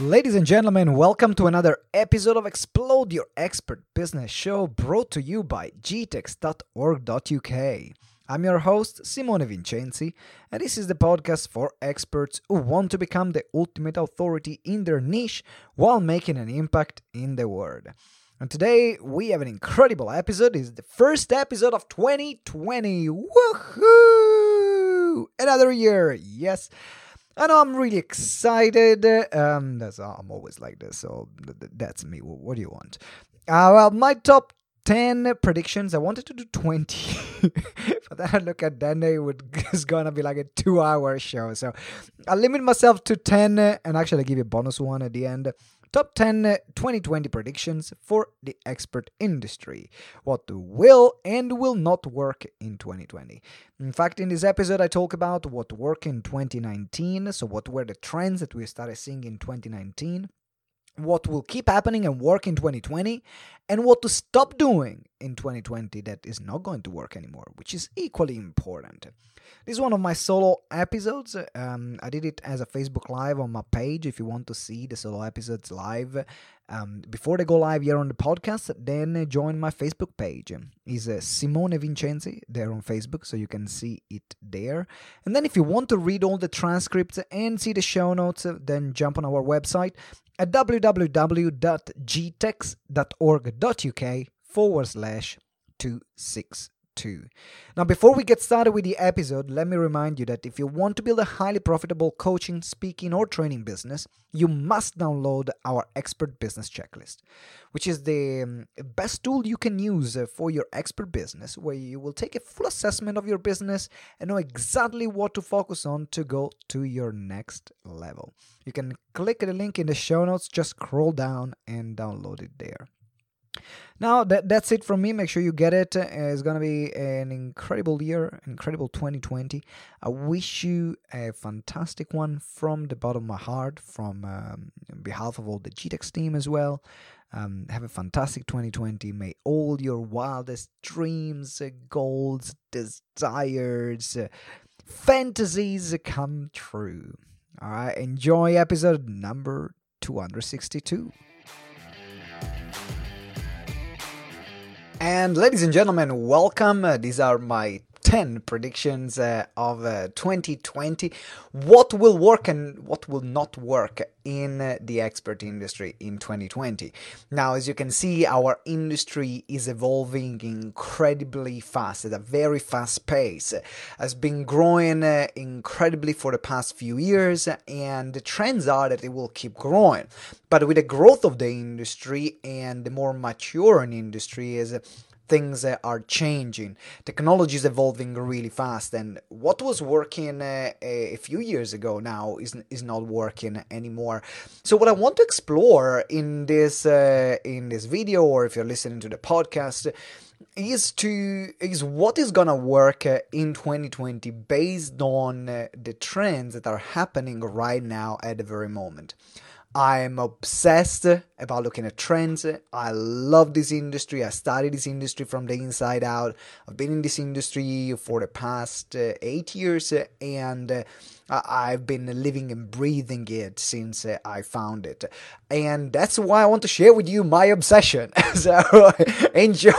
Ladies and gentlemen, welcome to another episode of Explode Your Expert Business Show brought to you by gtex.org.uk. I'm your host, Simone Vincenzi, and this is the podcast for experts who want to become the ultimate authority in their niche while making an impact in the world. And today we have an incredible episode. It's the first episode of 2020. Woohoo! Another year, yes. I know I'm really excited. Um, that's I'm always like this, so that's me. What do you want? Uh, well, my top 10 predictions. I wanted to do 20, but then I look at then it would it's gonna be like a two hour show. So I limit myself to 10 and actually I give you a bonus one at the end. Top 10 uh, 2020 predictions for the expert industry. What will and will not work in 2020. In fact, in this episode, I talk about what worked in 2019. So, what were the trends that we started seeing in 2019? What will keep happening and work in 2020 and what to stop doing in 2020 that is not going to work anymore, which is equally important. This is one of my solo episodes. Um, I did it as a Facebook Live on my page. If you want to see the solo episodes live um, before they go live here on the podcast, then join my Facebook page. Is uh, Simone Vincenzi there on Facebook, so you can see it there. And then if you want to read all the transcripts and see the show notes, then jump on our website at www.gtex.org.uk forward slash 262. Now, before we get started with the episode, let me remind you that if you want to build a highly profitable coaching, speaking, or training business, you must download our Expert Business Checklist, which is the um, best tool you can use uh, for your expert business, where you will take a full assessment of your business and know exactly what to focus on to go to your next level. You can click the link in the show notes, just scroll down and download it there. Now that that's it from me. Make sure you get it. Uh, it's gonna be an incredible year, incredible 2020. I wish you a fantastic one from the bottom of my heart, from um, behalf of all the GTEx team as well. Um, have a fantastic 2020. May all your wildest dreams, uh, goals, desires, uh, fantasies come true. All right, enjoy episode number 262. And ladies and gentlemen, welcome. These are my 10 predictions uh, of uh, 2020. What will work and what will not work in uh, the expert industry in 2020. Now, as you can see, our industry is evolving incredibly fast at a very fast pace. Has been growing uh, incredibly for the past few years, and the trends are that it will keep growing. But with the growth of the industry and the more mature an industry is, things are changing. Technology is evolving really fast, and what was working uh, a few years ago now is is not working anymore. So, what I want to explore in this uh, in this video, or if you're listening to the podcast, is to is what is gonna work in 2020 based on uh, the trends that are happening right now at the very moment. I'm obsessed about looking at trends. I love this industry. I studied this industry from the inside out. I've been in this industry for the past uh, eight years, and uh, I've been living and breathing it since uh, I found it. And that's why I want to share with you my obsession. so enjoy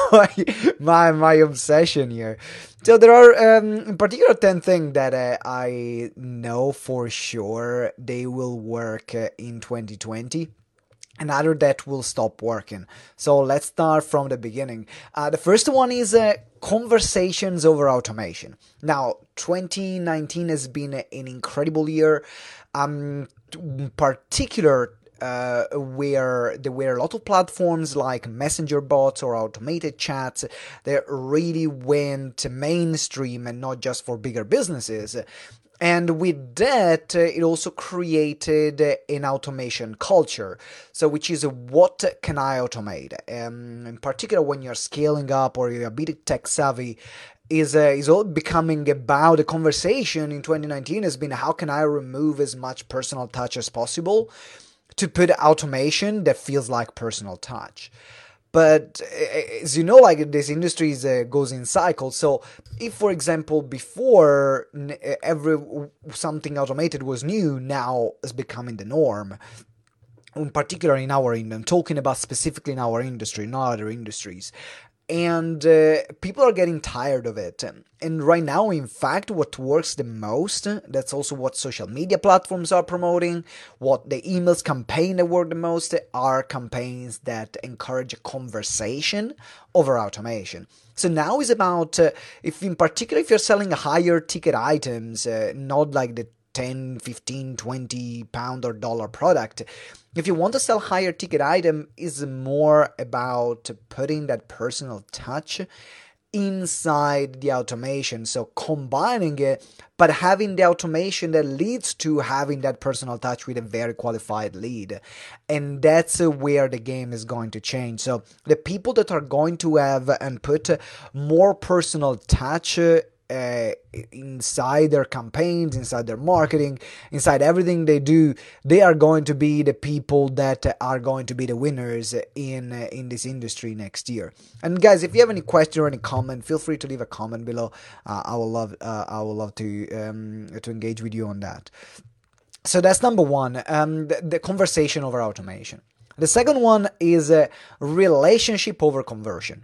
my my obsession here. So there are um, in particular 10 things that uh, I know for sure they will work uh, in 2020 and other that will stop working. So let's start from the beginning. Uh, the first one is uh, conversations over automation. Now, 2019 has been an incredible year. Um, particular uh, where there were a lot of platforms like messenger bots or automated chats that really went mainstream and not just for bigger businesses. And with that, uh, it also created uh, an automation culture. So, which is uh, what can I automate? Um, in particular, when you're scaling up or you're a bit tech savvy, is uh, is all becoming about the conversation in 2019 has been how can I remove as much personal touch as possible to put automation that feels like personal touch but as you know like this industry is, uh, goes in cycles so if for example before every something automated was new now is becoming the norm in particular in our industry, talking about specifically in our industry, not other industries. And uh, people are getting tired of it. And right now, in fact, what works the most, that's also what social media platforms are promoting, what the emails campaign that work the most are campaigns that encourage a conversation over automation. So now is about, uh, if in particular, if you're selling higher ticket items, uh, not like the 10 15 20 pound or dollar product if you want to sell higher ticket item is more about putting that personal touch inside the automation. So combining it but having the automation that leads to having that personal touch with a very qualified lead. And that's where the game is going to change. So the people that are going to have and put more personal touch uh, inside their campaigns, inside their marketing, inside everything they do, they are going to be the people that are going to be the winners in uh, in this industry next year. And guys, if you have any question or any comment, feel free to leave a comment below. Uh, I will love uh, I will love to um, to engage with you on that. So that's number one, um, the, the conversation over automation. The second one is a relationship over conversion.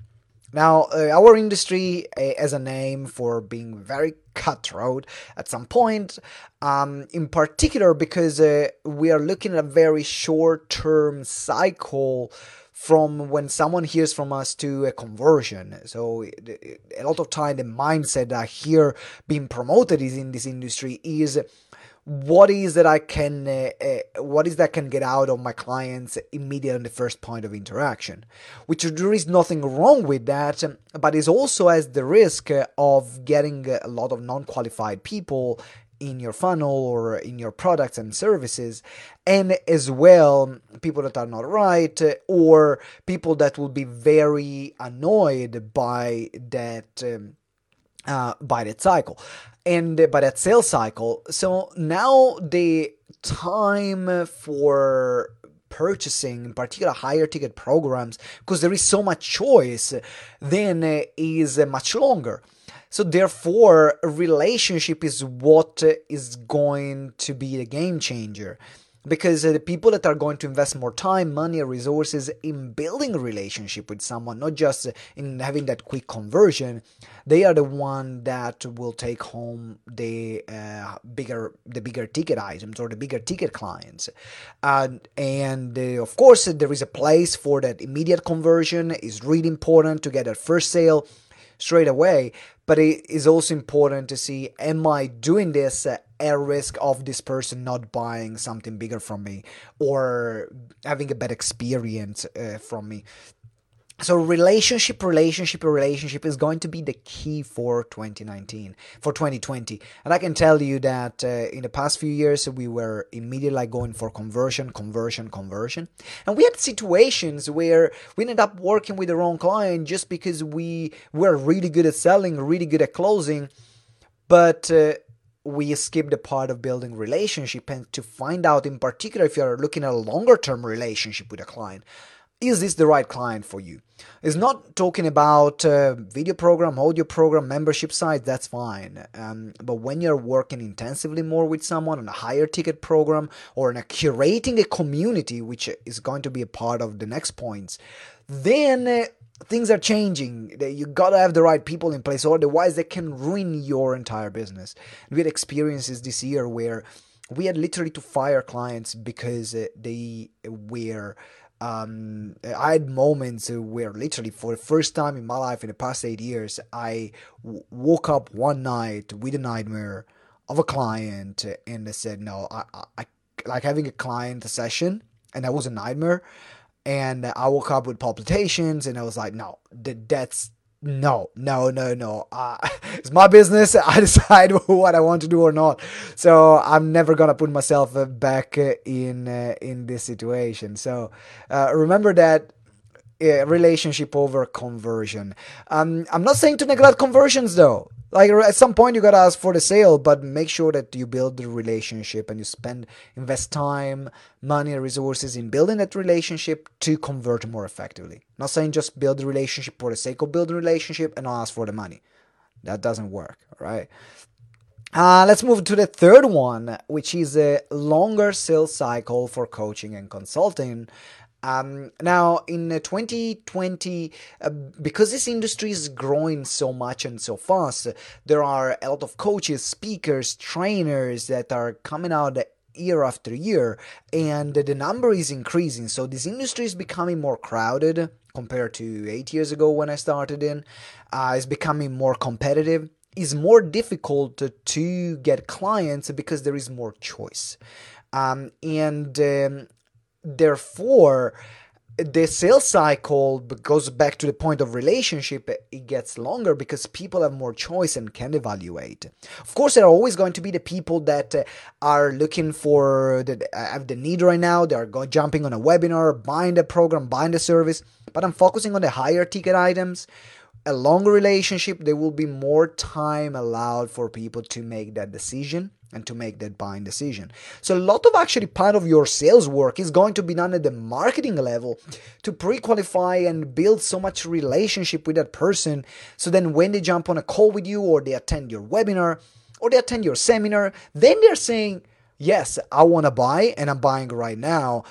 Now, uh, our industry uh, has a name for being very cutthroat at some point, um, in particular because uh, we are looking at a very short term cycle from when someone hears from us to a conversion. So a lot of time the mindset that hear being promoted is in this industry is what is that I can uh, uh, what is that I can get out of my clients immediately on the first point of interaction, which there is nothing wrong with that, but it also has the risk of getting a lot of non-qualified people in your funnel or in your products and services, and as well people that are not right or people that will be very annoyed by that. Um, uh, by that cycle and by that sales cycle. So now the time for purchasing in particular higher ticket programs because there is so much choice then uh, is uh, much longer so therefore relationship is what is going to be the game changer because the people that are going to invest more time money resources in building a relationship with someone not just in having that quick conversion they are the one that will take home the uh, bigger the bigger ticket items or the bigger ticket clients. Uh, and uh, of course there is a place for that immediate conversion. Is really important to get a first sale straight away but it is also important to see am i doing this at risk of this person not buying something bigger from me or having a bad experience uh, from me so relationship relationship relationship is going to be the key for 2019 for 2020 and i can tell you that uh, in the past few years we were immediately going for conversion conversion conversion. And we had situations where we ended up working with the wrong client just because we were really good at selling really good at closing. But uh, we skip the part of building relationship and to find out in particular if you're looking at a longer term relationship with a client is this the right client for you? It's not talking about uh, video program, audio program, membership site, that's fine. Um, but when you're working intensively more with someone on a higher ticket program or in a curating a community, which is going to be a part of the next points, then uh, things are changing. You gotta have the right people in place, otherwise they can ruin your entire business. We had experiences this year where we had literally to fire clients because uh, they were um, I had moments where literally for the first time in my life in the past eight years, I w- woke up one night with a nightmare of a client and I said, no, I, I, like having a client session and that was a nightmare. And I woke up with palpitations and I was like, no, that's no, no, no, no. Uh, it's my business. I decide what I want to do or not. So I'm never gonna put myself uh, back uh, in uh, in this situation. So uh, remember that uh, relationship over conversion. Um, I'm not saying to neglect conversions though. Like at some point you gotta ask for the sale, but make sure that you build the relationship and you spend invest time, money, resources in building that relationship to convert more effectively. Not saying just build the relationship for the sake of building relationship and ask for the money. That doesn't work, right? Uh, let's move to the third one, which is a longer sales cycle for coaching and consulting. Um, now, in 2020, uh, because this industry is growing so much and so fast, there are a lot of coaches, speakers, trainers that are coming out year after year, and the number is increasing. So, this industry is becoming more crowded compared to eight years ago when I started in. Uh, it's becoming more competitive is more difficult to get clients because there is more choice. Um, and um, therefore, the sales cycle goes back to the point of relationship it gets longer because people have more choice and can evaluate. Of course there are always going to be the people that uh, are looking for the have the need right now. They are jumping on a webinar buying the program buying the service. But i'm focusing on the higher ticket items a longer relationship, there will be more time allowed for people to make that decision and to make that buying decision. So a lot of actually part of your sales work is going to be done at the marketing level to pre-qualify and build so much relationship with that person so then when they jump on a call with you or they attend your webinar or they attend your seminar, then they're saying, "Yes, I want to buy and I'm buying right now."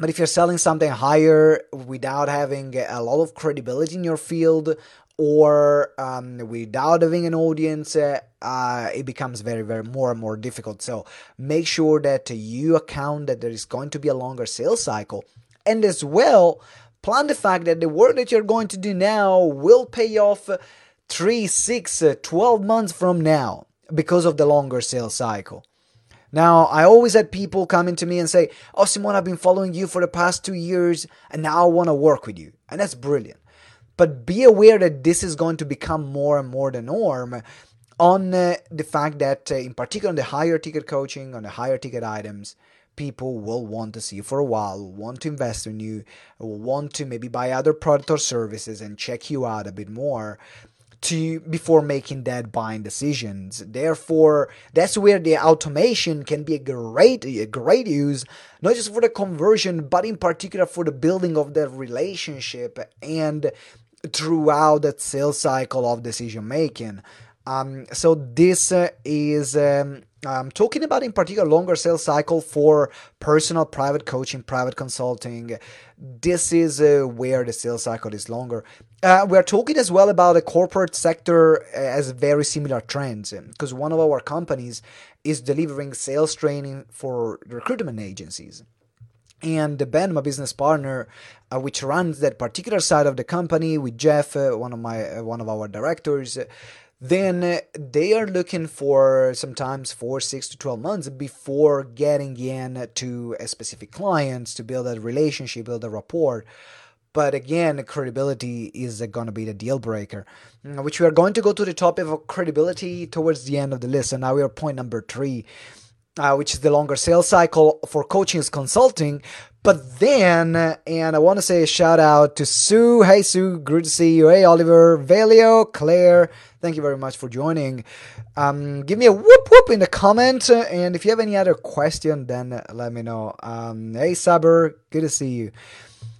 But if you're selling something higher without having a lot of credibility in your field or um, without having an audience, uh, uh, it becomes very, very more and more difficult. So make sure that you account that there is going to be a longer sales cycle. And as well, plan the fact that the work that you're going to do now will pay off three, six, uh, 12 months from now because of the longer sales cycle. Now, I always had people coming to me and say, Oh, Simone, I've been following you for the past two years and now I want to work with you. And that's brilliant. But be aware that this is going to become more and more the norm on uh, the fact that, uh, in particular, on the higher ticket coaching, on the higher ticket items, people will want to see you for a while, want to invest in you, will want to maybe buy other products or services and check you out a bit more to before making that buying decisions. Therefore, that's where the automation can be a great a great use, not just for the conversion, but in particular for the building of the relationship and throughout that sales cycle of decision making. Um, so this uh, is um, I'm talking about in particular longer sales cycle for personal private coaching, private consulting. This is uh, where the sales cycle is longer. Uh, we are talking as well about the corporate sector as very similar trends because one of our companies is delivering sales training for recruitment agencies. And the Ben, my business partner, uh, which runs that particular side of the company with Jeff, uh, one of my uh, one of our directors, then they are looking for sometimes four, six to 12 months before getting in to a specific clients to build a relationship, build a rapport. But again, credibility is going to be the deal breaker, mm, which we are going to go to the topic of credibility towards the end of the list. So now we are point number three, uh, which is the longer sales cycle for coaching is consulting. But then, and I want to say a shout out to Sue. Hey, Sue, good to see you. Hey, Oliver, Valio, Claire, thank you very much for joining. Um, give me a whoop whoop in the comment. And if you have any other question, then let me know. Um, hey, Saber, good to see you.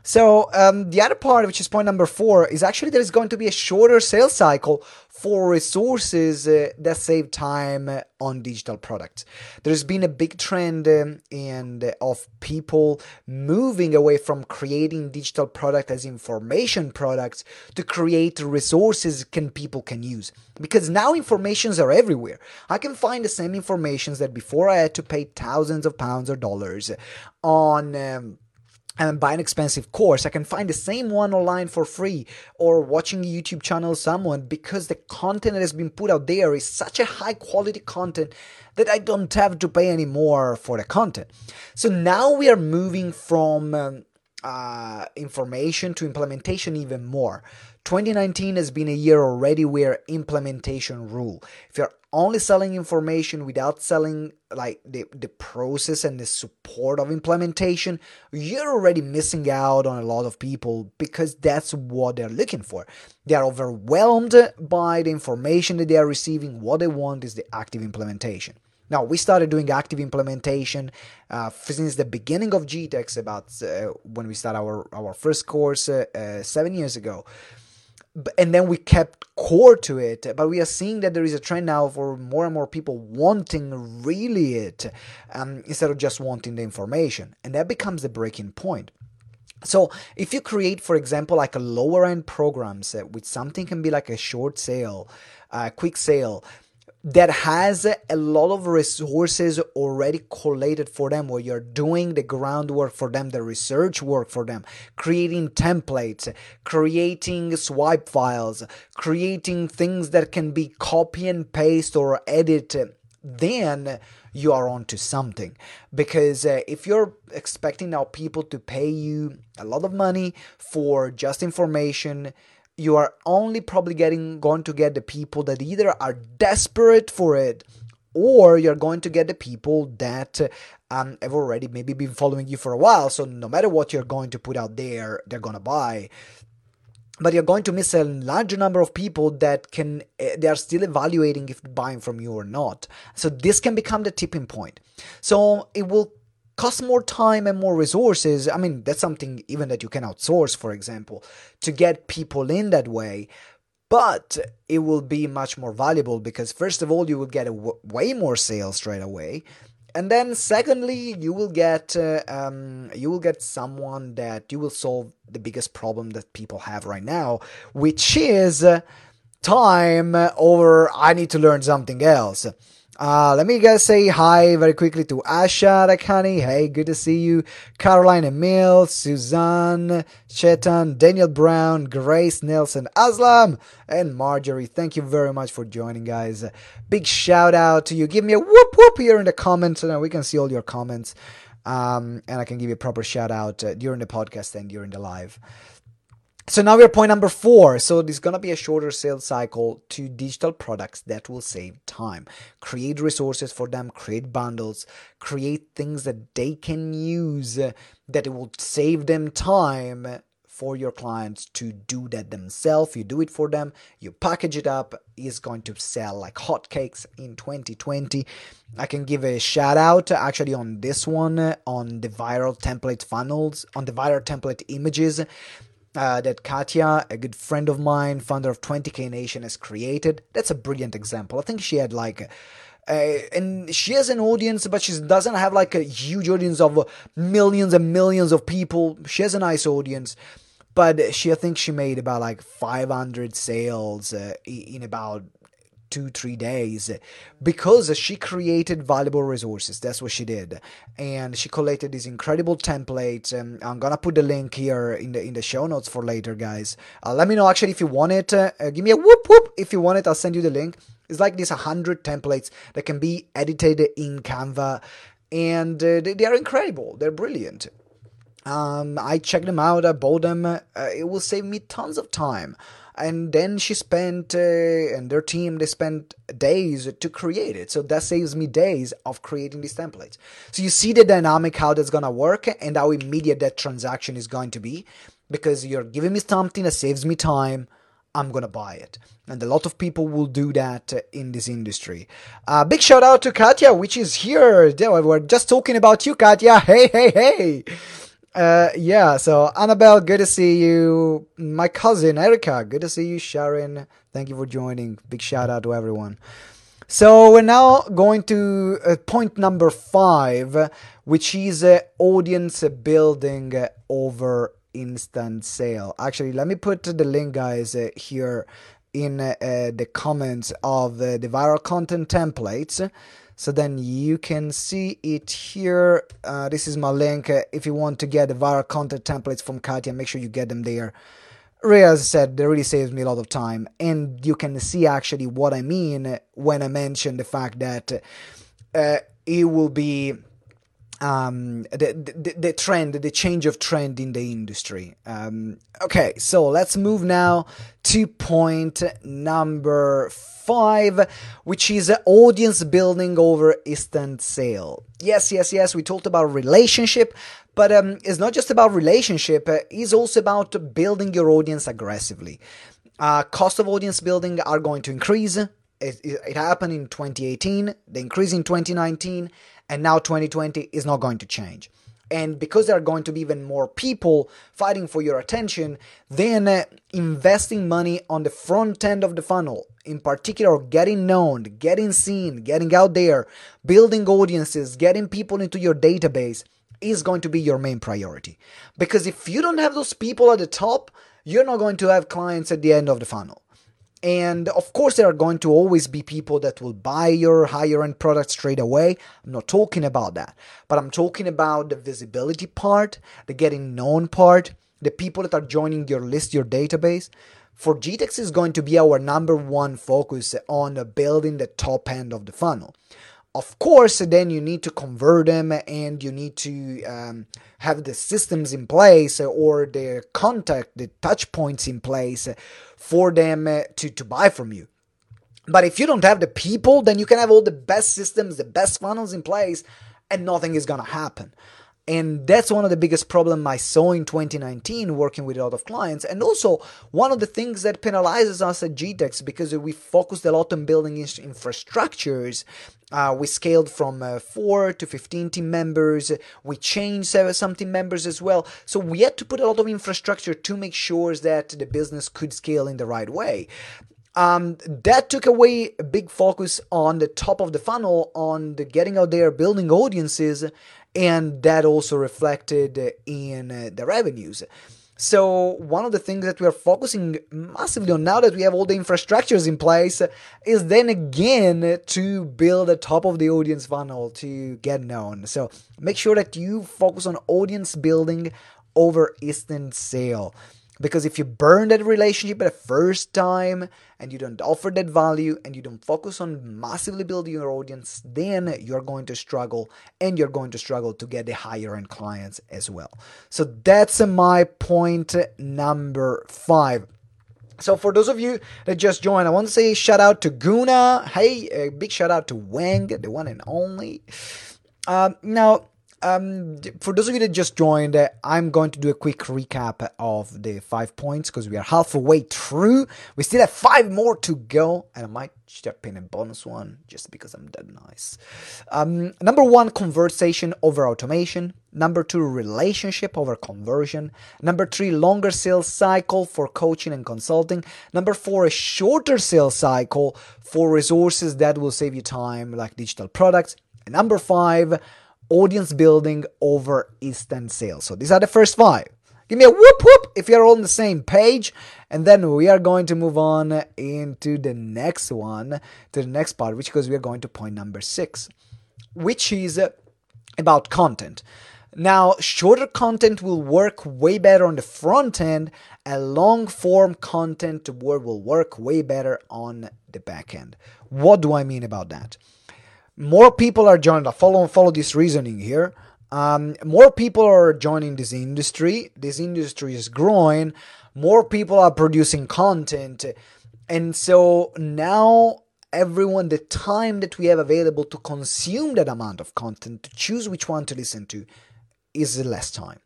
So um, the other part, which is point number four, is actually there is going to be a shorter sales cycle for resources uh, that save time on digital products. There's been a big trend um, and uh, of people moving away from creating digital product as information products to create resources can people can use because now informations are everywhere. I can find the same informations that before I had to pay thousands of pounds or dollars on. Um, and buy an expensive course. I can find the same one online for free or watching a YouTube channel someone because the content that has been put out there is such a high quality content that I don't have to pay anymore for the content. So now we are moving from um, uh, information to implementation even more. 2019 has been a year already where implementation rule. If you're only selling information without selling like the, the process and the support of implementation, you're already missing out on a lot of people because that's what they're looking for. They are overwhelmed by the information that they are receiving. What they want is the active implementation. Now, we started doing active implementation uh, since the beginning of GTEX, about uh, when we started our, our first course uh, uh seven years ago. And then we kept core to it but we are seeing that there is a trend now for more and more people wanting really it um, instead of just wanting the information and that becomes the breaking point. So if you create for example like a lower end program set with something can be like a short sale a uh, quick sale that has a lot of resources already collated for them where you're doing the groundwork for them the research work for them creating templates creating swipe files creating things that can be copy and paste or edit then you are onto something. Because uh, if you're expecting now people to pay you a lot of money for just information you are only probably getting going to get the people that either are desperate for it or you're going to get the people that um, have already maybe been following you for a while. So no matter what you're going to put out there they're going to buy. But you're going to miss a larger number of people that can eh, they are still evaluating if buying from you or not. So this can become the tipping point. So it will cost more time and more resources. I mean, that's something even that you can outsource, for example, to get people in that way. But it will be much more valuable because, first of all, you will get w- way more sales straight away. And then, secondly, you will get uh, um, you will get someone that you will solve the biggest problem that people have right now, which is uh, time over. I need to learn something else. Uh, let me guys say hi very quickly to Asha Rakhani. Hey, good to see you. Caroline Emil, Suzanne, Chetan, Daniel Brown, Grace Nelson, Aslam, and Marjorie. Thank you very much for joining, guys. Big shout out to you. Give me a whoop whoop here in the comments so now we can see all your comments. Um, and I can give you a proper shout out uh, during the podcast and during the live. So now we're point number four. So there's gonna be a shorter sales cycle to digital products that will save time. Create resources for them, create bundles, create things that they can use uh, that it will save them time for your clients to do that themselves. You do it for them, you package it up, is going to sell like hotcakes in 2020. I can give a shout out actually on this one on the viral template funnels, on the viral template images uh, that Katya, a good friend of mine, founder of 20k Nation, has created. That's a brilliant example. I think she had like. Uh, and she has an audience, but she doesn't have like a huge audience of millions and millions of people. She has a nice audience, but she I think she made about like 500 sales uh, in about two three days because she created valuable resources. That's what she did. And she collected these incredible templates. And i'm gonna put the link here in the in the show notes for later guys. Uh, let me know actually if you want it uh, give me a whoop whoop. If you want it i'll send you the link. It's like these 100 templates that can be edited in canva. And uh, they, they are incredible. They're brilliant. Um, I checked them out. I bought them. Uh, it will save me tons of time and then she spent uh, and their team they spent days to create it so that saves me days of creating these templates so you see the dynamic how that's gonna work and how immediate that transaction is going to be because you're giving me something that saves me time I'm gonna buy it. And a lot of people will do that in this industry. Uh, big shout out to Katya, which is here. We're just talking about you, Katya. Hey, hey, hey. Uh, yeah, so Annabelle, good to see you. My cousin Erica, good to see you. Sharon, thank you for joining. Big shout out to everyone. So we're now going to uh, point number five, which is uh, audience building over instant sale. Actually, let me put the link, guys, uh, here in uh, the comments of the viral content templates so then you can see it here uh, this is my link uh, if you want to get the viral content templates from Katya make sure you get them there really as I said that really saves me a lot of time and you can see actually what I mean when I mention the fact that uh, it will be um, the, the, the trend, the change of trend in the industry. Um, okay, so let's move now to point number five, which is audience building over instant sale. Yes, yes, yes. We talked about relationship, but um, it's not just about relationship. Uh, it's also about building your audience aggressively. Uh, cost of audience building are going to increase. It, it, it happened in 2018. the increase in 2019 and now 2020 is not going to change. And because there are going to be even more people fighting for your attention, then uh, investing money on the front end of the funnel, in particular, getting known, getting seen, getting out there, building audiences, getting people into your database is going to be your main priority. Because if you don't have those people at the top, you're not going to have clients at the end of the funnel. And of course, there are going to always be people that will buy your higher end product straight away. I'm not talking about that, but I'm talking about the visibility part, the getting known part, the people that are joining your list, your database. For GTEx is going to be our number one focus on building the top end of the funnel. Of course, then you need to convert them and you need to um, have the systems in place or the contact, the touch points in place for them uh, to, to buy from you. But if you don't have the people, then you can have all the best systems, the best funnels in place, and nothing is gonna happen. And that's one of the biggest problems I saw in 2019 working with a lot of clients. And also one of the things that penalizes us at GTEx because we focused a lot on building infrastructures. Uh, we scaled from uh, 4 to 15 team members. We changed uh, some team members as well. So we had to put a lot of infrastructure to make sure that the business could scale in the right way. Um, that took away a big focus on the top of the funnel, on the getting out there, building audiences, and that also reflected in uh, the revenues. So one of the things that we are focusing massively on now that we have all the infrastructures in place is then again to build a top of the audience funnel to get known. So make sure that you focus on audience building over instant sale. Because if you burn that relationship at the first time and you don't offer that value and you don't focus on massively building your audience, then you're going to struggle and you're going to struggle to get the higher end clients as well. So that's my point number five. So for those of you that just joined, I want to say shout out to Guna. Hey, a big shout out to Wang, the one and only. Um, now, um, for those of you that just joined, uh, I'm going to do a quick recap of the five points because we are halfway through. We still have five more to go, and I might step in a bonus one just because I'm that nice. Um, number one, conversation over automation. Number two, relationship over conversion. Number three, longer sales cycle for coaching and consulting. Number four, a shorter sales cycle for resources that will save you time, like digital products. And number five, audience building over instant sales. So these are the first five. Give me a whoop whoop if you're all on the same page. And then we are going to move on into the next one, to the next part, which because we are going to point number six, which is about content. Now, shorter content will work way better on the front end, and long form content will work way better on the back end. What do I mean about that? More people are joining. Follow and follow this reasoning here. Um, more people are joining this industry. This industry is growing. More people are producing content, and so now everyone the time that we have available to consume that amount of content to choose which one to listen to is less time.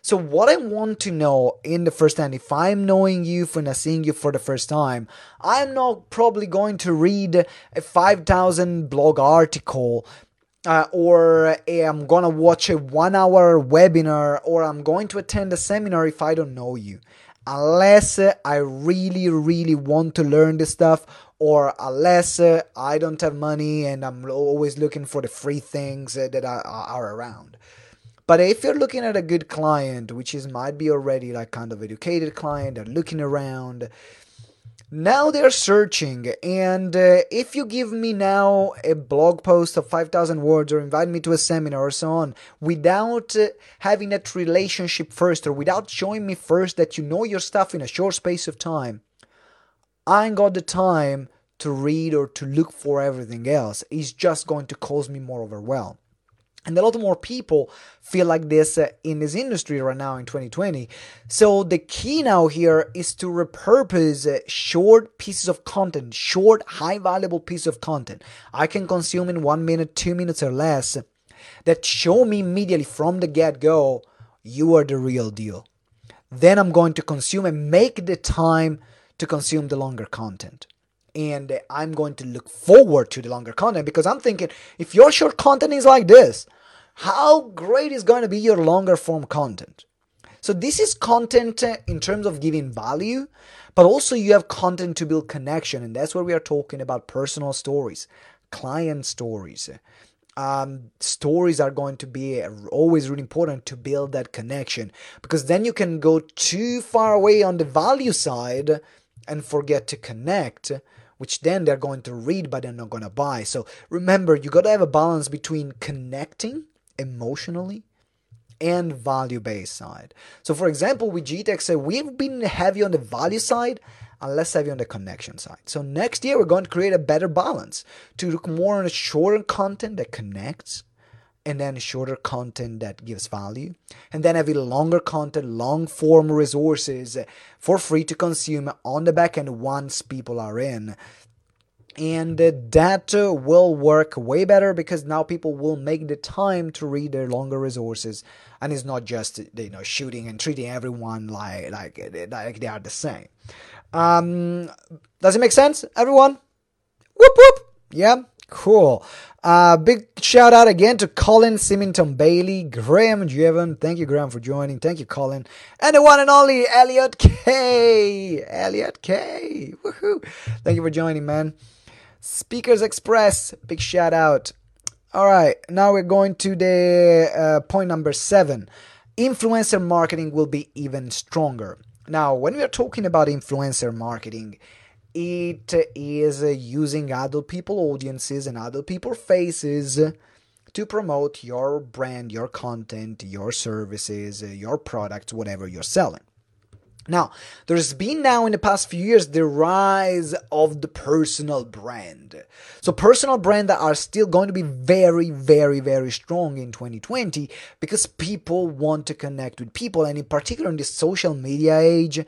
So what I want to know in the first hand, if I'm knowing you for not seeing you for the first time, I'm not probably going to read a 5,000 blog article uh, or I'm gonna watch a one hour webinar or I'm going to attend a seminar if I don't know you. Unless uh, I really, really want to learn this stuff, or unless uh, I don't have money and I'm always looking for the free things that are, are around. But if you're looking at a good client, which is might be already like kind of educated client, they're looking around. Now they're searching, and uh, if you give me now a blog post of 5,000 words or invite me to a seminar or so on, without uh, having that relationship first or without showing me first that you know your stuff in a short space of time, I ain't got the time to read or to look for everything else. It's just going to cause me more overwhelm. And a lot more people feel like this uh, in this industry right now in 2020. So the key now here is to repurpose uh, short pieces of content, short, high valuable pieces of content I can consume in one minute, two minutes or less that show me immediately from the get go, you are the real deal. Then I'm going to consume and make the time to consume the longer content and I'm going to look forward to the longer content because I'm thinking if your short content is like this, how great is going to be your longer form content. So this is content uh, in terms of giving value, but also you have content to build connection, and that's where we are talking about personal stories, client stories. Um, stories are going to be always really important to build that connection because then you can go too far away on the value side and forget to connect which then they're going to read but they're not going to buy so remember you got to have a balance between connecting emotionally and value based side. So, for example, with GTEx, uh, we've been heavy on the value side and less heavy on the connection side. So, next year, we're going to create a better balance to look more on a shorter content that connects and then shorter content that gives value, and then having longer content, long form resources for free to consume on the back end once people are in and that will work way better because now people will make the time to read their longer resources. And it's not just you know shooting and treating everyone like like like they are the same. Um does it make sense everyone? Whoop whoop. Yeah cool. Uh big shout out again to colin simington bailey graham Jevan. thank you graham for joining. Thank you colin. And the one and only elliot k. Elliot k. Woohoo. Thank you for joining man Speakers Express, big shout out. All right, now we're going to the uh, point number seven. Influencer marketing will be even stronger. Now, when we are talking about influencer marketing, it is using adult people audiences and adult people faces to promote your brand, your content, your services, your products, whatever you're selling. Now, there's been now in the past few years the rise of the personal brand. So, personal brands are still going to be very, very, very strong in 2020 because people want to connect with people, and in particular in this social media age,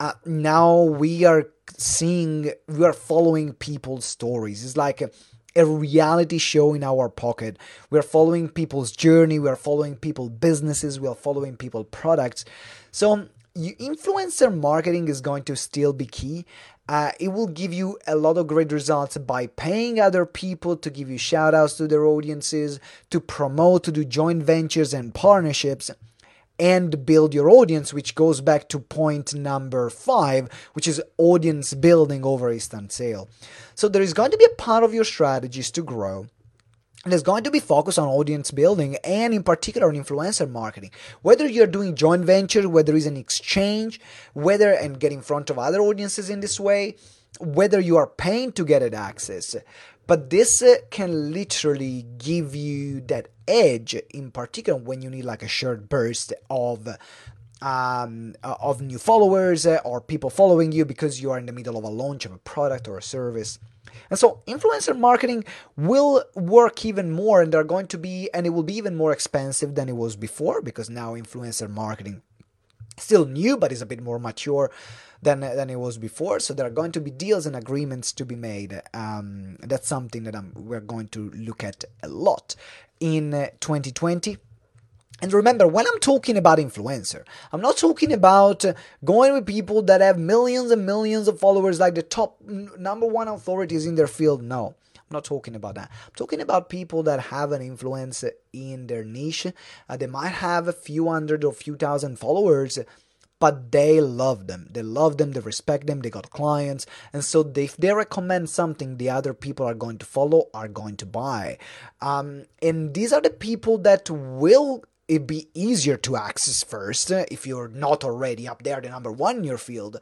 uh, now we are seeing, we are following people's stories. It's like a, a reality show in our pocket. We are following people's journey, we are following people businesses, we are following people products. So influencer marketing is going to still be key. Uh, it will give you a lot of great results by paying other people to give you shout outs to their audiences, to promote, to do joint ventures and partnerships, and build your audience, which goes back to point number five, which is audience building over instant sale. So there is going to be a part of your strategies to grow it's going to be focused on audience building and in particular on influencer marketing. Whether you're doing joint venture whether it's an exchange whether and get in front of other audiences in this way whether you are paying to get it access. But this uh, can literally give you that edge in particular when you need like a short burst of um, of new followers uh, or people following you because you are in the middle of a launch of a product or a service and so influencer marketing will work even more and they're going to be and it will be even more expensive than it was before because now influencer marketing still new but is a bit more mature than than it was before. So there are going to be deals and agreements to be made. Um, that's something that I'm, we're going to look at a lot in 2020 and remember, when I'm talking about influencer, I'm not talking about uh, going with people that have millions and millions of followers, like the top number one authorities in their field. No, I'm not talking about that. I'm talking about people that have an influence in their niche. Uh, they might have a few hundred or few thousand followers, but they love them. They love them, they respect them, they got clients. And so they, if they recommend something, the other people are going to follow, are going to buy. Um, and these are the people that will it'd be easier to access first uh, if you're not already up there, the number one in your field.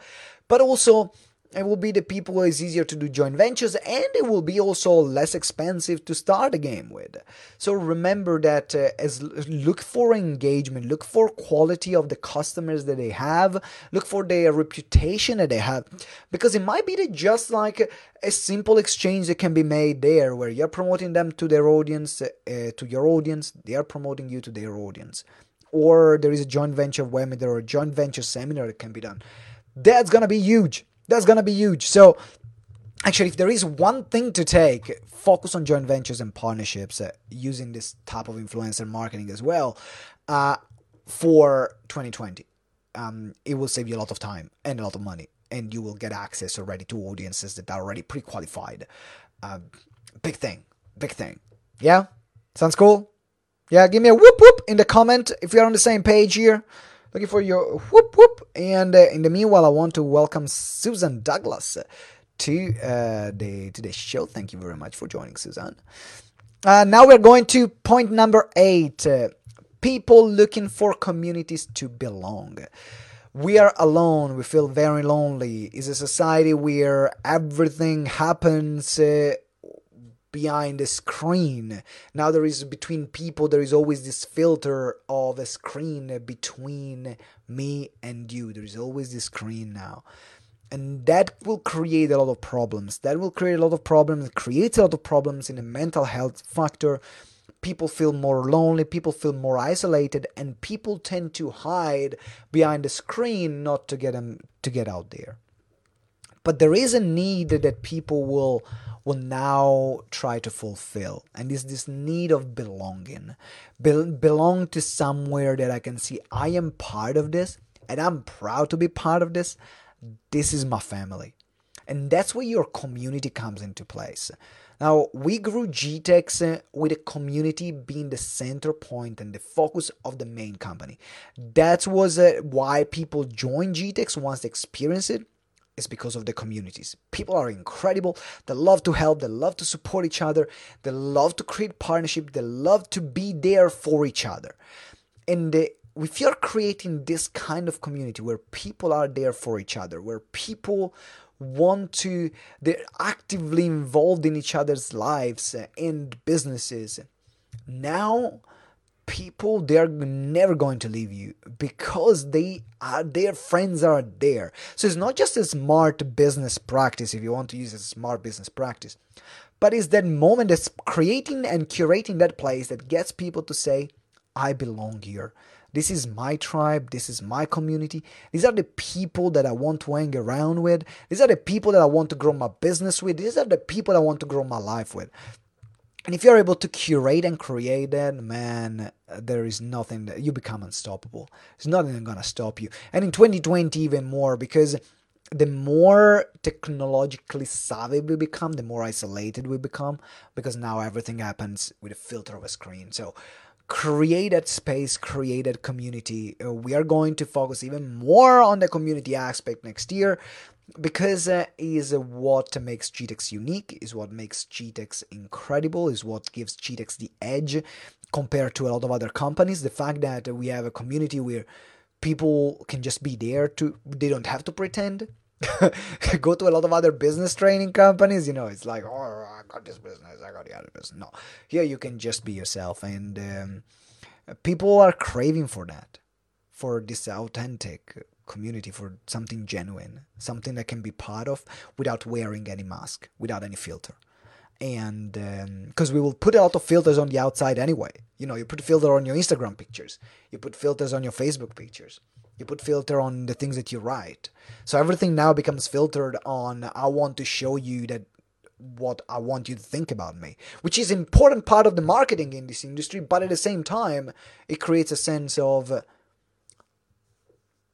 But also, it will be the people it's easier to do joint ventures and it will be also less expensive to start a game with. So remember that uh, as look for engagement look for quality of the customers that they have look for their reputation that they have because it might be just like a simple exchange that can be made there where you're promoting them to their audience uh, to your audience they are promoting you to their audience. Or there is a joint venture webinar or a joint venture seminar that can be done. That's gonna be huge that's to be huge. So, actually, if there is one thing to take, focus on joint ventures and partnerships uh, using this type of influencer marketing as well uh, for 2020. Um, it will save you a lot of time and a lot of money, and you will get access already to audiences that are already pre qualified. Uh, big thing, big thing. Yeah? Sounds cool? Yeah, give me a whoop whoop in the comment if you're on the same page here. Looking for your whoop whoop. And uh, in the meanwhile, I want to welcome Susan Douglas to uh, the to the show. Thank you very much for joining, Susan. Uh, now we're going to point number eight: uh, people looking for communities to belong. We are alone. We feel very lonely. It's a society where everything happens uh, behind a screen. Now there is between people there is always this filter of a screen between me and you. There is always this screen now. And that will create a lot of problems. That will create a lot of problems, creates a lot of problems in the mental health factor. People feel more lonely, people feel more isolated, and people tend to hide behind the screen not to get them to get out there. But there is a need that people will will now try to fulfill. And is this need of belonging. Be- belong to somewhere that I can see I am part of this and I'm proud to be part of this. This is my family. And that's where your community comes into place. Now, we grew GTEx uh, with a community being the center point and the focus of the main company. That was uh, why people joined GTEx once they experience it is because of the communities. People are incredible. They love to help, they love to support each other, they love to create partnership, they love to be there for each other. And uh, if you're creating this kind of community where people are there for each other, where people want to, they're actively involved in each other's lives and businesses, now people they're never going to leave you because they are their friends are there. So it's not just a smart business practice if you want to use a smart business practice but it's that moment that's creating and curating that place that gets people to say i belong here. This is my tribe. This is my community. These are the people that i want to hang around with. These are the people that i want to grow my business with. These are the people i want to grow my life with and if you're able to curate and create that, man, there is nothing that you become unstoppable. There's nothing gonna stop you. And in 2020, even more because the more technologically savvy we become, the more isolated we become because now everything happens with a filter of a screen. So create that space, create that community. Uh, we are going to focus even more on the community aspect next year because uh, is what makes GTEx unique, is what makes GTEx incredible, is what gives GTEx the edge compared to a lot of other companies. The fact that we have a community where people can just be there to, they don't have to pretend. Go to a lot of other business training companies, you know, it's like, oh, I got this business, I got the other business. No, here you can just be yourself, and um, people are craving for that, for this authentic community for something genuine, something that can be part of without wearing any mask, without any filter. And because um, we will put a lot of filters on the outside anyway. You know, you put filter on your Instagram pictures, you put filters on your Facebook pictures, you put filter on the things that you write. So everything now becomes filtered on I want to show you that what I want you to think about me, which is important part of the marketing in this industry, but at the same time, it creates a sense of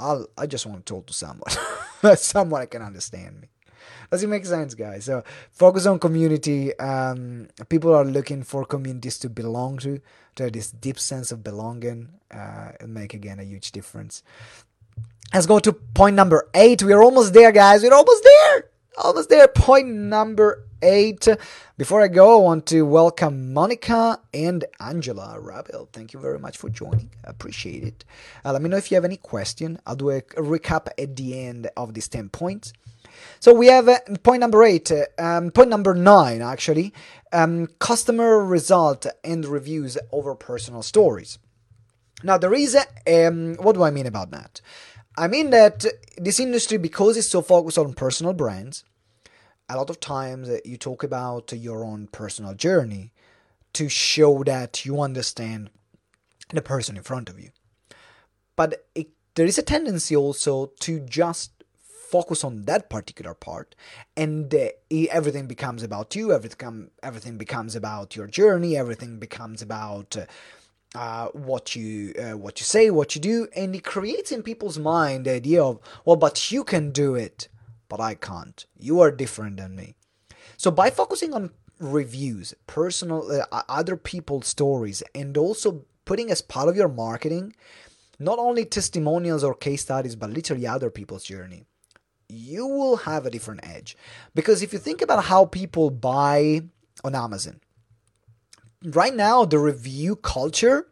I'll, I just want to talk to someone, someone can understand me. Does it make sense, guys? So focus on community. Um, people are looking for communities to belong to, to have this deep sense of belonging. Uh, and make again a huge difference. Let's go to point number eight. We're almost there, guys. We're almost there. Almost there. Point number eight. Before I go, I want to welcome Monica and Angela Ravel. Thank you very much for joining. Appreciate it. Uh, let me know if you have any question. I'll do a, a recap at the end of these 10 points. So we have uh, point number eight, uh, um, point number nine actually, um, customer result and reviews over personal stories. Now there is, a, um, what do I mean about that? I mean that this industry, because it's so focused on personal brands, a lot of times you talk about your own personal journey to show that you understand the person in front of you. But it, there is a tendency also to just focus on that particular part and uh, everything becomes about you everything everything becomes about your journey everything becomes about uh, uh, what you uh, what you say what you do and it creates in people's mind the idea of well but you can do it but I can't. You are different than me. So by focusing on reviews, personal, uh, other people's stories, and also putting as part of your marketing not only testimonials or case studies, but literally other people's journey, you will have a different edge. Because if you think about how people buy on Amazon, right now the review culture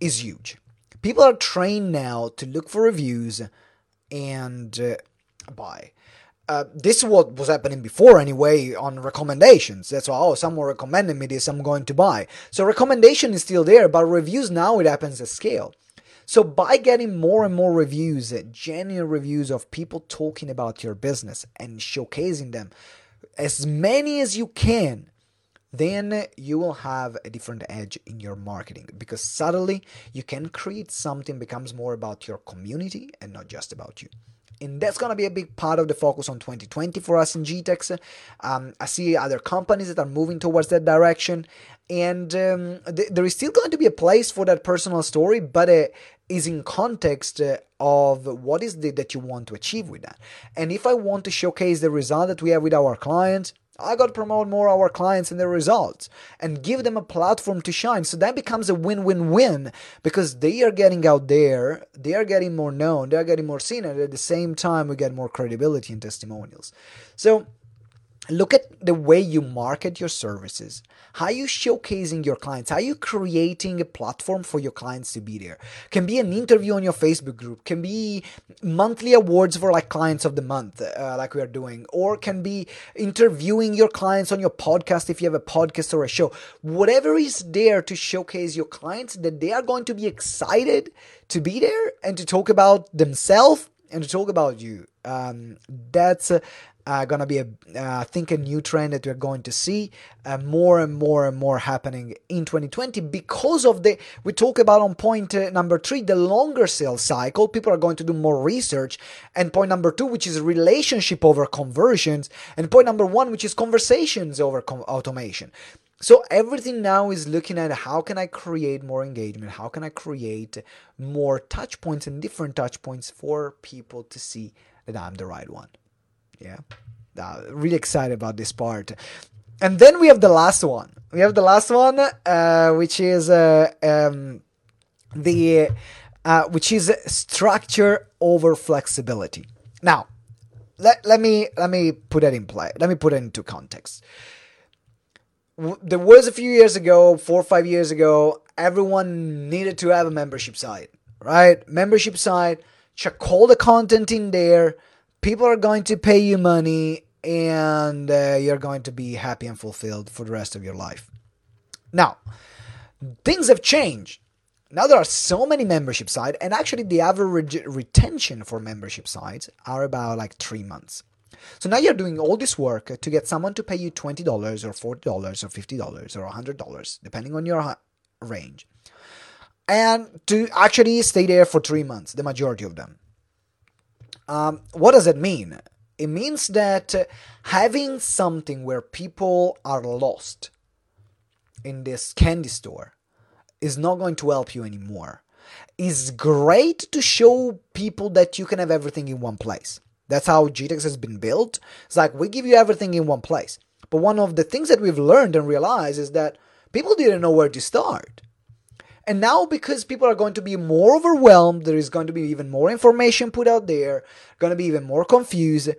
is huge. People are trained now to look for reviews and uh, buy. Uh, this is what was happening before anyway on recommendations. That's why, oh, someone recommended me this, I'm going to buy. So recommendation is still there, but reviews now it happens at scale. So by getting more and more reviews, uh, genuine reviews of people talking about your business and showcasing them, as many as you can, then you will have a different edge in your marketing because suddenly you can create something becomes more about your community and not just about you and that's going to be a big part of the focus on 2020 for us in GTEx. Um, I see other companies that are moving towards that direction, and um, th- there is still going to be a place for that personal story, but it is in context uh, of what is it that you want to achieve with that. And if I want to showcase the result that we have with our clients, I got to promote more our clients and their results and give them a platform to shine. So that becomes a win win win because they are getting out there, they are getting more known, they are getting more seen, and at the same time, we get more credibility and testimonials. So look at the way you market your services. How you showcasing your clients? How you creating a platform for your clients to be there? Can be an interview on your facebook group can be monthly awards for like clients of the month uh, like we are doing or can be interviewing your clients on your podcast if you have a podcast or a show. Whatever is there to showcase your clients that they are going to be excited to be there and to talk about themselves and to talk about you. Um, that's uh, uh, gonna be a uh, I think a new trend that we're going to see uh, more and more and more happening in 2020 because of the we talk about on point uh, number three the longer sales cycle people are going to do more research and point number two which is relationship over conversions and point number one which is conversations over com- automation so everything now is looking at how can I create more engagement? How can I create more touch points and different touch points for people to see that I'm the right one? Yeah. Uh, really excited about this part. And then we have the last one. We have the last one, uh, which is uh, um, the uh, which is structure over flexibility. Now, let, let me let me put it in play. Let me put it into context. There was a few years ago, four or five years ago, everyone needed to have a membership site, right? Membership site, check all the content in there, people are going to pay you money and uh, you're going to be happy and fulfilled for the rest of your life. Now, things have changed. Now there are so many membership sites, and actually the average retention for membership sites are about like three months. So now you're doing all this work to get someone to pay you $20 or $40 or $50 or $100, depending on your range, and to actually stay there for three months, the majority of them. Um, what does it mean? It means that having something where people are lost in this candy store is not going to help you anymore. It's great to show people that you can have everything in one place. That's how GTEx has been built. It's like we give you everything in one place. But one of the things that we've learned and realized is that people didn't know where to start. And now, because people are going to be more overwhelmed, there is going to be even more information put out there, going to be even more confused.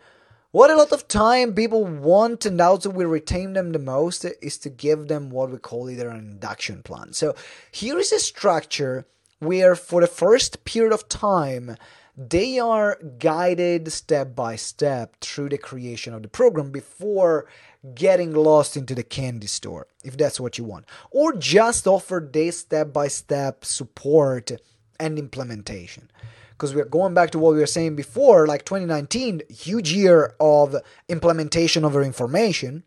What a lot of time people want, and also we retain them the most, is to give them what we call either an induction plan. So here is a structure where, for the first period of time, they are guided step by step through the creation of the program before getting lost into the candy store, if that's what you want, or just offer this step by step support and implementation. Because we're going back to what we were saying before, like 2019, huge year of implementation over information.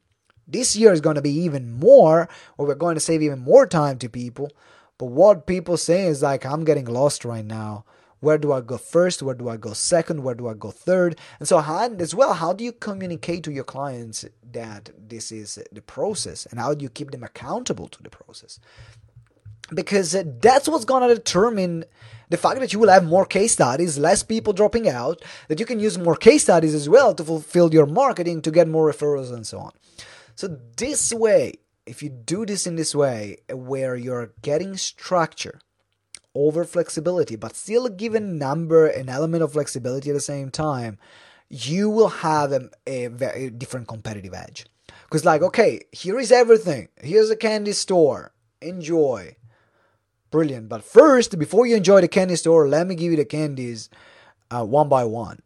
This year is going to be even more, or we're going to save even more time to people. But what people say is like, I'm getting lost right now. Where do I go first? Where do I go second? Where do I go third? And so, how, as well, how do you communicate to your clients that this is the process, and how do you keep them accountable to the process? Because that's what's gonna determine the fact that you will have more case studies, less people dropping out, that you can use more case studies as well to fulfill your marketing, to get more referrals, and so on. So this way, if you do this in this way, where you're getting structure over flexibility, but still a given number an element of flexibility at the same time, you will have a, a very different competitive edge. Because, like, okay, here is everything. Here's a candy store. Enjoy. Brilliant. But first, before you enjoy the candy store, let me give you the candies uh, one by one.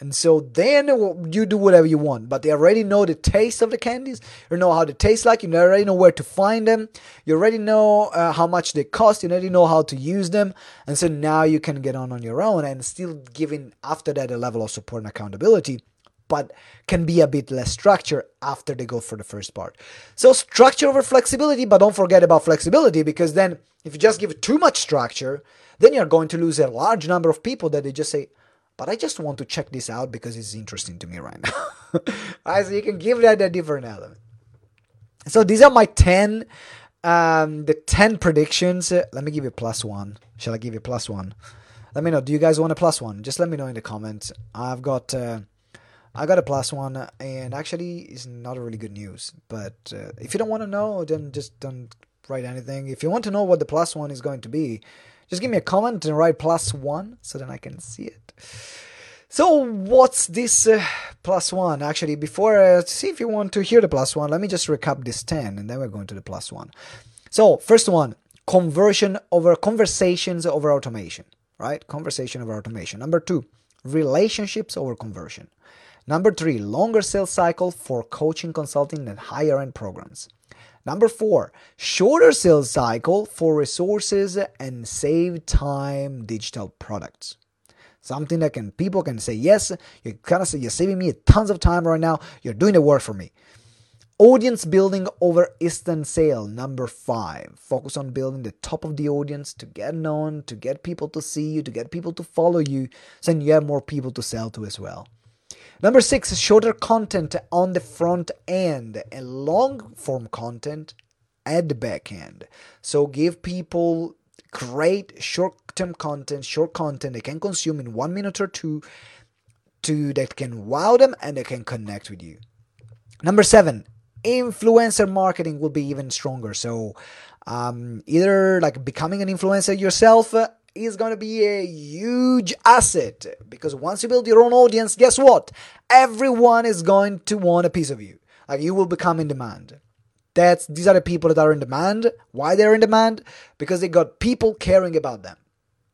And so then you do whatever you want, but they already know the taste of the candies. You know how they taste like. You already know where to find them. You already know uh, how much they cost. You already know how to use them. And so now you can get on on your own and still giving after that a level of support and accountability, but can be a bit less structure after they go for the first part. So structure over flexibility, but don't forget about flexibility because then if you just give too much structure, then you're going to lose a large number of people that they just say, but I just want to check this out because it's interesting to me right now. right, so you can give that a different element. So these are my 10 um the 10 predictions. Let me give you plus 1. Shall I give you plus 1? Let me know. Do you guys want a plus 1? Just let me know in the comments. I've got uh, I got a plus 1 and actually it's not really good news, but uh, if you don't want to know then just don't write anything. If you want to know what the plus 1 is going to be, just give me a comment and write plus 1 so then I can see it. So what's this uh, plus one? Actually, before uh, see if you want to hear the plus one, let me just recap this ten, and then we're going to the plus one. So first one, conversion over conversations over automation, right? Conversation over automation. Number two, relationships over conversion. Number three, longer sales cycle for coaching, consulting, and higher end programs. Number four, shorter sales cycle for resources and save time digital products. Something that can people can say yes you kind of say you're saving me tons of time right now. You're doing the work for me. Audience building over instant sale number five. Focus on building the top of the audience to get known to get people to see you to get people to follow you so then you have more people to sell to as well number six shorter content on the front end and long form content at the back end so give people great short term content, short content they can consume in one minute or two to that can wow them and they can connect with you. Number seven, influencer marketing will be even stronger. So um, either like becoming an influencer yourself is going to be a huge asset because once you build your own audience, guess what? Everyone is going to want a piece of you. Like you will become in demand. That's these are the people that are in demand. Why they're in demand? Because they got people caring about them.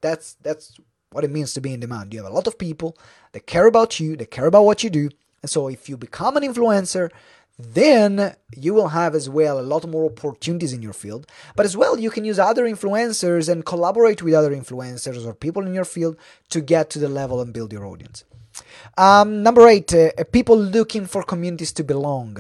That's that's what it means to be in demand. You have a lot of people that care about you, they care about what you do. And so if you become an influencer, then you will have as well a lot more opportunities in your field. But as well, you can use other influencers and collaborate with other influencers or people in your field to get to the level and build your audience. Um, number eight, uh, people looking for communities to belong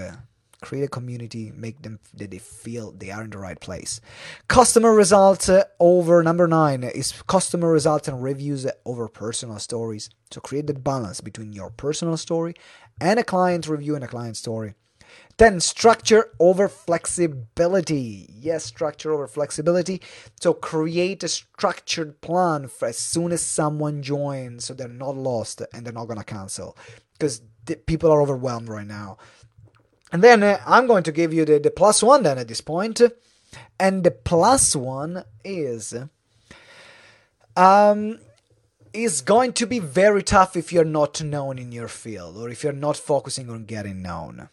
create a community, make them that they feel they are in the right place. Customer results uh, over number nine is customer results and reviews over personal stories. So create the balance between your personal story and a client review and a client story. Then structure over flexibility. Yes, structure over flexibility. So create a structured plan for as soon as someone joins so they're not lost and they're not going to cancel because people are overwhelmed right now. And then uh, I'm going to give you the, the plus one then at this point. And the plus one is um, is going to be very tough if you're not known in your field or if you're not focusing on getting known.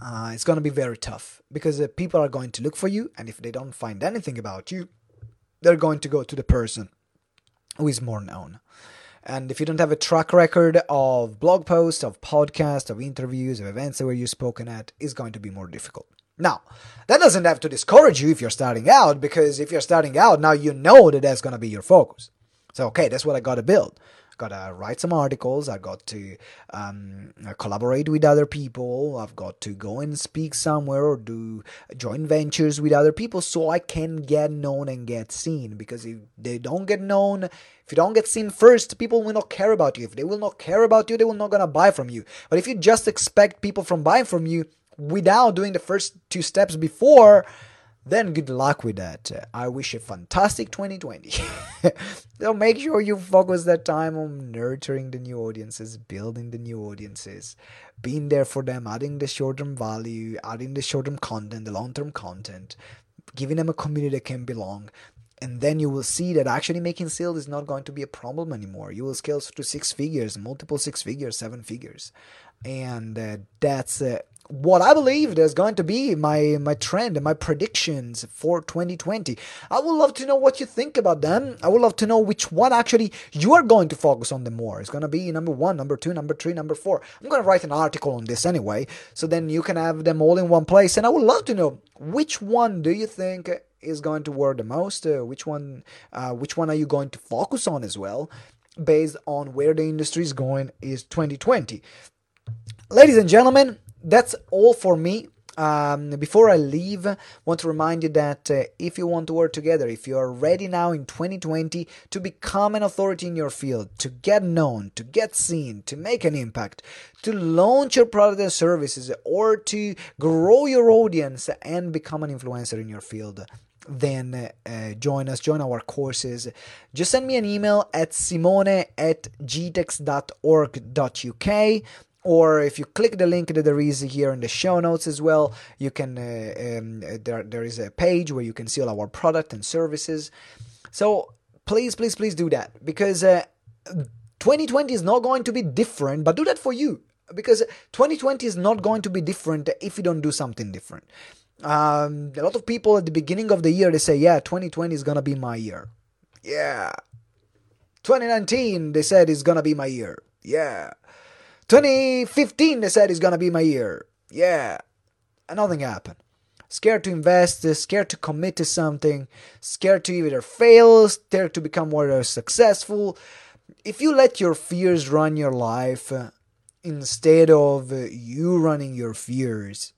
Uh, it's going to be very tough because uh, people are going to look for you, and if they don't find anything about you, they're going to go to the person who is more known. And if you don't have a track record of blog posts, of podcasts, of interviews, of events where you've spoken at, it's going to be more difficult. Now, that doesn't have to discourage you if you're starting out, because if you're starting out, now you know that that's going to be your focus. So, okay, that's what I got to build got to write some articles. I've got to um, collaborate with other people. I've got to go and speak somewhere or do joint ventures with other people so I can get known and get seen. Because if they don't get known, if you don't get seen first, people will not care about you. If they will not care about you, they will not gonna buy from you. But if you just expect people from buying from you without doing the first two steps before, then good luck with that. I wish a fantastic 2020. so make sure you focus that time on nurturing the new audiences, building the new audiences, being there for them, adding the short term value, adding the short term content, the long term content, giving them a community that can belong. And then you will see that actually making sales is not going to be a problem anymore. You will scale to six figures, multiple six figures, seven figures. And uh, that's uh, what I believe there's going to be my my trend and my predictions for 2020. I would love to know what you think about them. I would love to know which one actually you are going to focus on the more. It's going to be number 1, number 2, number 3, number 4. I'm going to write an article on this anyway, so then you can have them all in one place and I would love to know which one do you think is going to work the most? Uh, which one uh, which one are you going to focus on as well based on where the industry is going is 2020. Ladies and gentlemen, that's all for me. Um, before I leave, I want to remind you that uh, if you want to work together, if you are ready now in 2020 to become an authority in your field, to get known, to get seen, to make an impact, to launch your product and services, or to grow your audience and become an influencer in your field, then uh, join us, join our courses. Just send me an email at simone at gtex.org.uk or if you click the link that there is here in the show notes as well you can uh, um, there, there is a page where you can see all our product and services. So please please please do that because uh, 2020 is not going to be different but do that for you because 2020 is not going to be different if you don't do something different. Um, a lot of people at the beginning of the year they say yeah 2020 is gonna be my year. Yeah. 2019 they said is gonna be my year. Yeah 2015, they said, is gonna be my year. Yeah. And nothing happened. Scared to invest, scared to commit to something, scared to either fail, scared to become more successful. If you let your fears run your life instead of you running your fears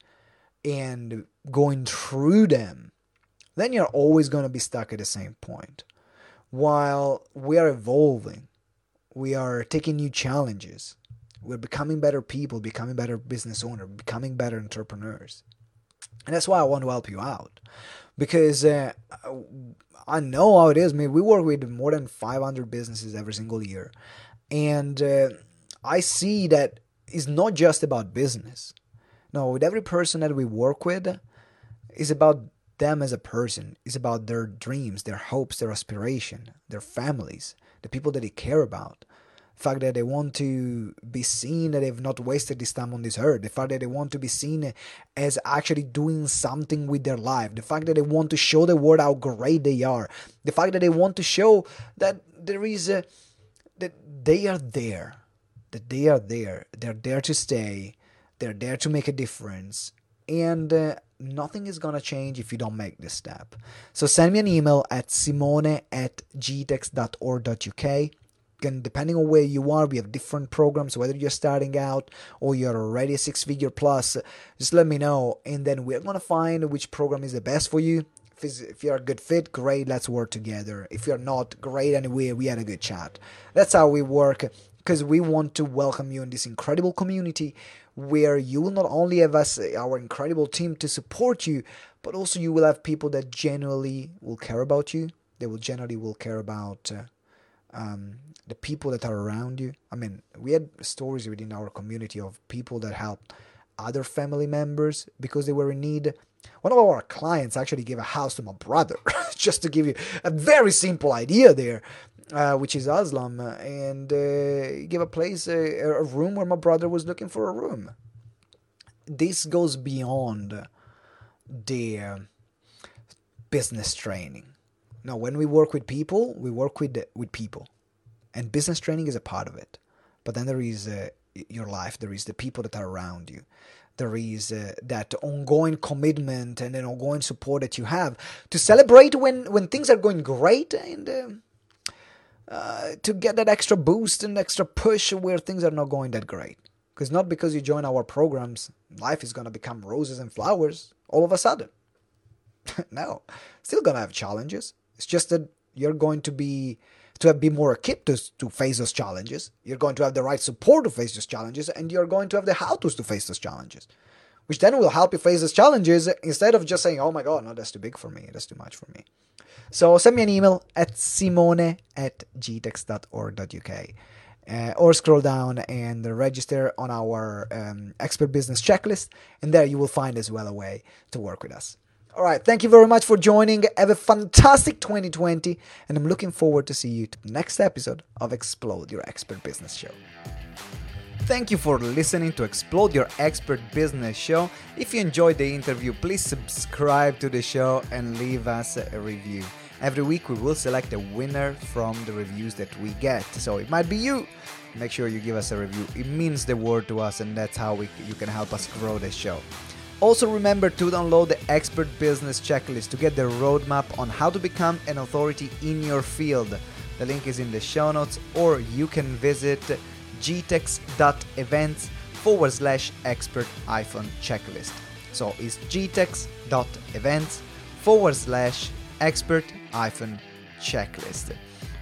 and going through them, then you're always going to be stuck at the same point. While we are evolving, we are taking new challenges, we're becoming better people, becoming better business owners, becoming better entrepreneurs. And that's why I want to help you out. Because uh, I know how it is. I mean, we work with more than 500 businesses every single year. And uh, I see that it's not just about business. No, with every person that we work with, it's about them as a person. It's about their dreams, their hopes, their aspiration, their families, the people that they care about fact that they want to be seen that they've not wasted this time on this earth, the fact that they want to be seen as actually doing something with their life, the fact that they want to show the world how great they are, the fact that they want to show that there is a that they are there, that they are there, they're there to stay, they're there to make a difference, and uh, nothing is gonna change if you don't make this step. So send me an email at simone at gtex.org.uk and depending on where you are we have different programs whether you're starting out or you're already a six figure plus just let me know. And then we're to find which program is the best for you. If, if you're a good fit great let's work together. If you're not great anyway we had a good chat. That's how we work because we want to welcome you in this incredible community where you will not only have us our incredible team to support you but also you will have people that genuinely will care about you. They will generally will care about uh, um, the people that are around you. I mean, we had stories within our community of people that helped other family members because they were in need. One of our clients actually gave a house to my brother, just to give you a very simple idea there, uh, which is Aslam, and uh, gave a place, a, a room where my brother was looking for a room. This goes beyond the business training. Now, when we work with people, we work with with people. And business training is a part of it. But then there is uh, your life there is the people that are around you. There is uh, that ongoing commitment and an ongoing support that you have to celebrate when when things are going great and uh, uh, to get that extra boost and extra push where things are not going that great. Because not because you join our programs life is going to become roses and flowers all of a sudden. No still going to have challenges it's just that you're going to be to be more equipped to, to face those challenges. You're going to have the right support to face those challenges, and you're going to have the how-tos to face those challenges. which then will help you face those challenges instead of just saying, oh my god, no, that's too big for me, that's too much for me. So send me an email at simone at gtex.org.uk. Uh, or scroll down and register on our um, expert business checklist, and there you will find as well a way to work with us. All right, thank you very much for joining. Have a fantastic 2020, and I'm looking forward to see you to the next episode of Explode Your Expert Business Show. Thank you for listening to Explode Your Expert Business Show. If you enjoyed the interview, please subscribe to the show and leave us a review. Every week we will select a winner from the reviews that we get. So it might be you. Make sure you give us a review. It means the world to us and that's how we, you can help us grow the show. Also remember to download the Expert Business Checklist to get the roadmap on how to become an authority in your field. The link is in the show notes or you can visit gtex.events forward slash expert hyphen checklist. So it's gtex.events forward slash expert hyphen checklist.